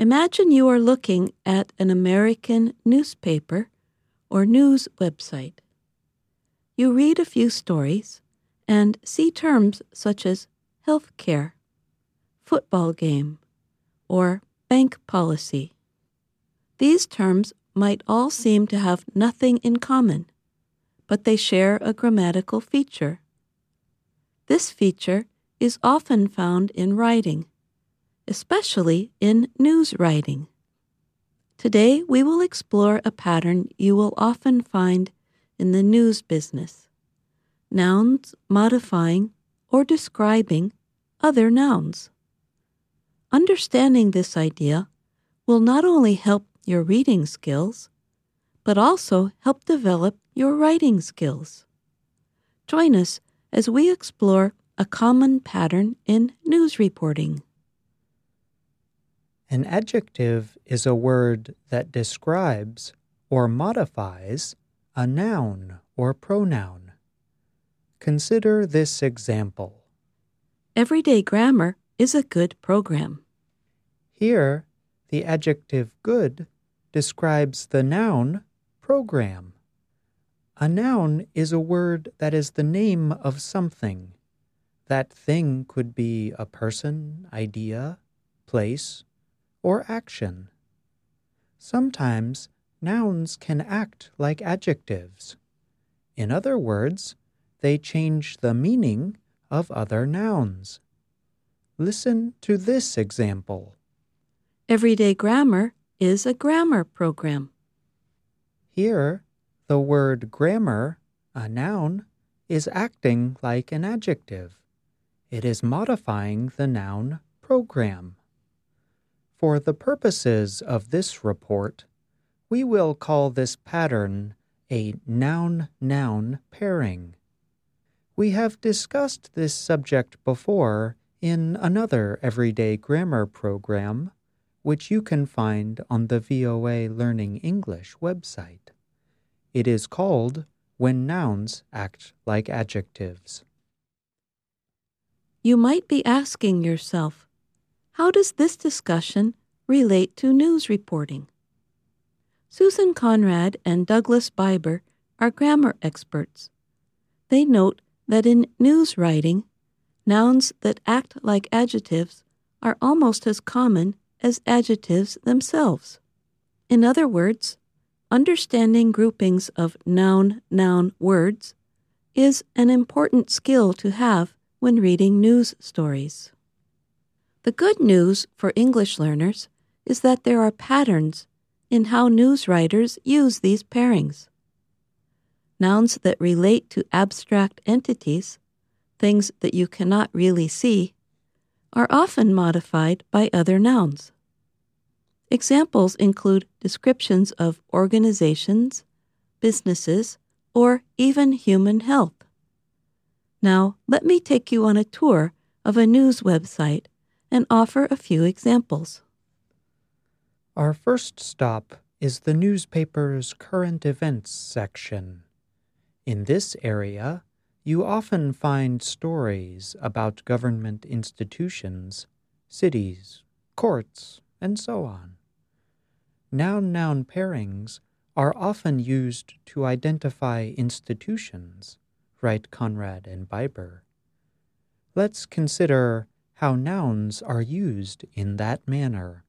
Imagine you are looking at an American newspaper or news website. You read a few stories and see terms such as health care, football game, or bank policy. These terms might all seem to have nothing in common, but they share a grammatical feature. This feature is often found in writing, especially in news writing. Today, we will explore a pattern you will often find in the news business nouns modifying or describing other nouns. Understanding this idea will not only help your reading skills, but also help develop your writing skills. Join us as we explore a common pattern in news reporting. An adjective is a word that describes or modifies a noun or pronoun. Consider this example. Everyday Grammar is a good program. Here, the adjective good describes the noun program. A noun is a word that is the name of something. That thing could be a person, idea, place, or action. Sometimes nouns can act like adjectives. In other words, they change the meaning of other nouns. Listen to this example. Everyday Grammar is a grammar program. Here, the word grammar, a noun, is acting like an adjective. It is modifying the noun program. For the purposes of this report, we will call this pattern a noun-noun pairing. We have discussed this subject before in another everyday grammar program, which you can find on the VOA Learning English website. It is called When Nouns Act Like Adjectives. You might be asking yourself, how does this discussion relate to news reporting? Susan Conrad and Douglas Biber are grammar experts. They note that in news writing, nouns that act like adjectives are almost as common as adjectives themselves. In other words, understanding groupings of noun noun words is an important skill to have when reading news stories. The good news for English learners is that there are patterns in how news writers use these pairings. Nouns that relate to abstract entities, things that you cannot really see, are often modified by other nouns. Examples include descriptions of organizations, businesses, or even human health. Now, let me take you on a tour of a news website and offer a few examples. Our first stop is the newspaper's current events section. In this area, you often find stories about government institutions, cities, courts, and so on. Noun noun pairings are often used to identify institutions write Conrad and Biber. Let's consider how nouns are used in that manner.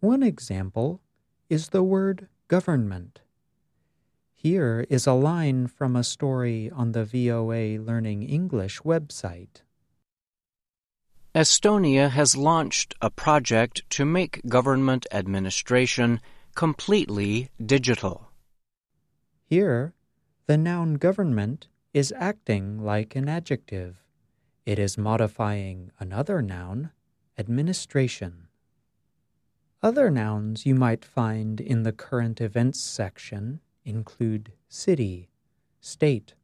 One example is the word government. Here is a line from a story on the VOA Learning English website. Estonia has launched a project to make government administration completely digital. Here, the noun government is acting like an adjective. It is modifying another noun, administration. Other nouns you might find in the current events section include city, state,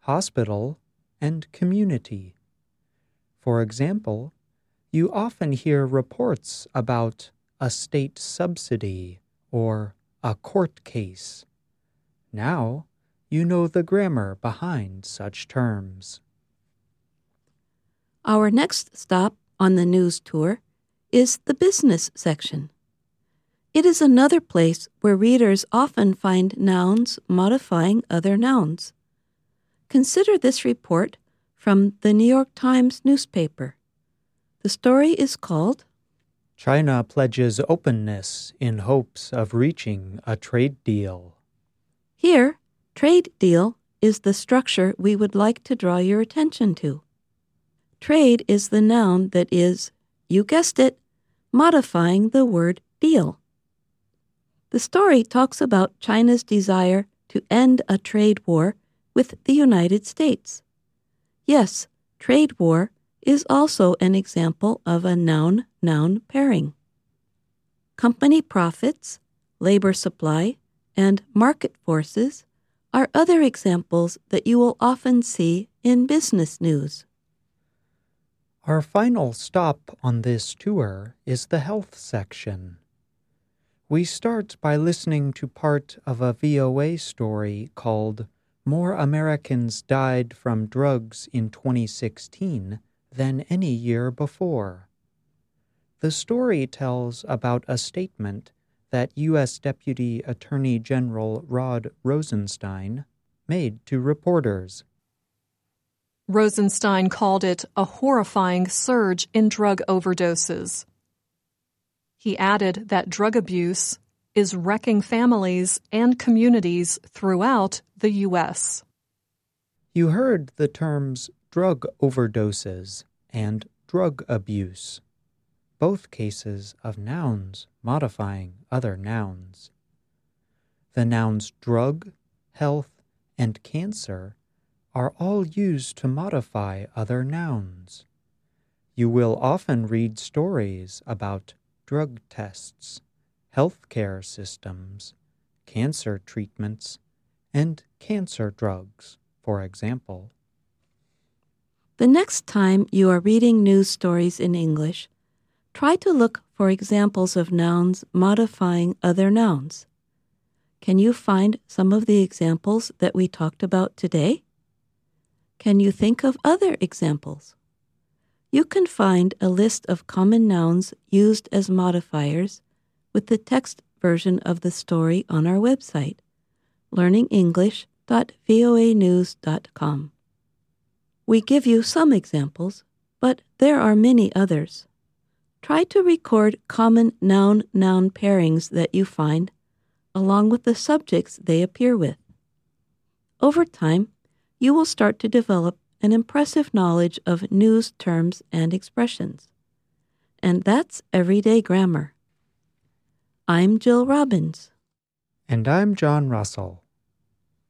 hospital, and community. For example, you often hear reports about a state subsidy or a court case. Now, you know the grammar behind such terms. Our next stop on the news tour is the business section. It is another place where readers often find nouns modifying other nouns. Consider this report from the New York Times newspaper. The story is called China Pledges Openness in Hopes of Reaching a Trade Deal. Here, trade deal is the structure we would like to draw your attention to. Trade is the noun that is, you guessed it, modifying the word deal. The story talks about China's desire to end a trade war with the United States. Yes, trade war is also an example of a noun noun pairing. Company profits, labor supply, and market forces are other examples that you will often see in business news. Our final stop on this tour is the health section. We start by listening to part of a VOA story called More Americans Died from Drugs in 2016 Than Any Year Before. The story tells about a statement that U.S. Deputy Attorney General Rod Rosenstein made to reporters. Rosenstein called it a horrifying surge in drug overdoses. He added that drug abuse is wrecking families and communities throughout the U.S. You heard the terms drug overdoses and drug abuse, both cases of nouns modifying other nouns. The nouns drug, health, and cancer are all used to modify other nouns. You will often read stories about drug tests, healthcare systems, cancer treatments, and cancer drugs, for example. The next time you are reading news stories in English, try to look for examples of nouns modifying other nouns. Can you find some of the examples that we talked about today? Can you think of other examples? You can find a list of common nouns used as modifiers with the text version of the story on our website, learningenglish.voanews.com. We give you some examples, but there are many others. Try to record common noun noun pairings that you find, along with the subjects they appear with. Over time, you will start to develop an impressive knowledge of news terms and expressions. And that's everyday grammar. I'm Jill Robbins. And I'm John Russell.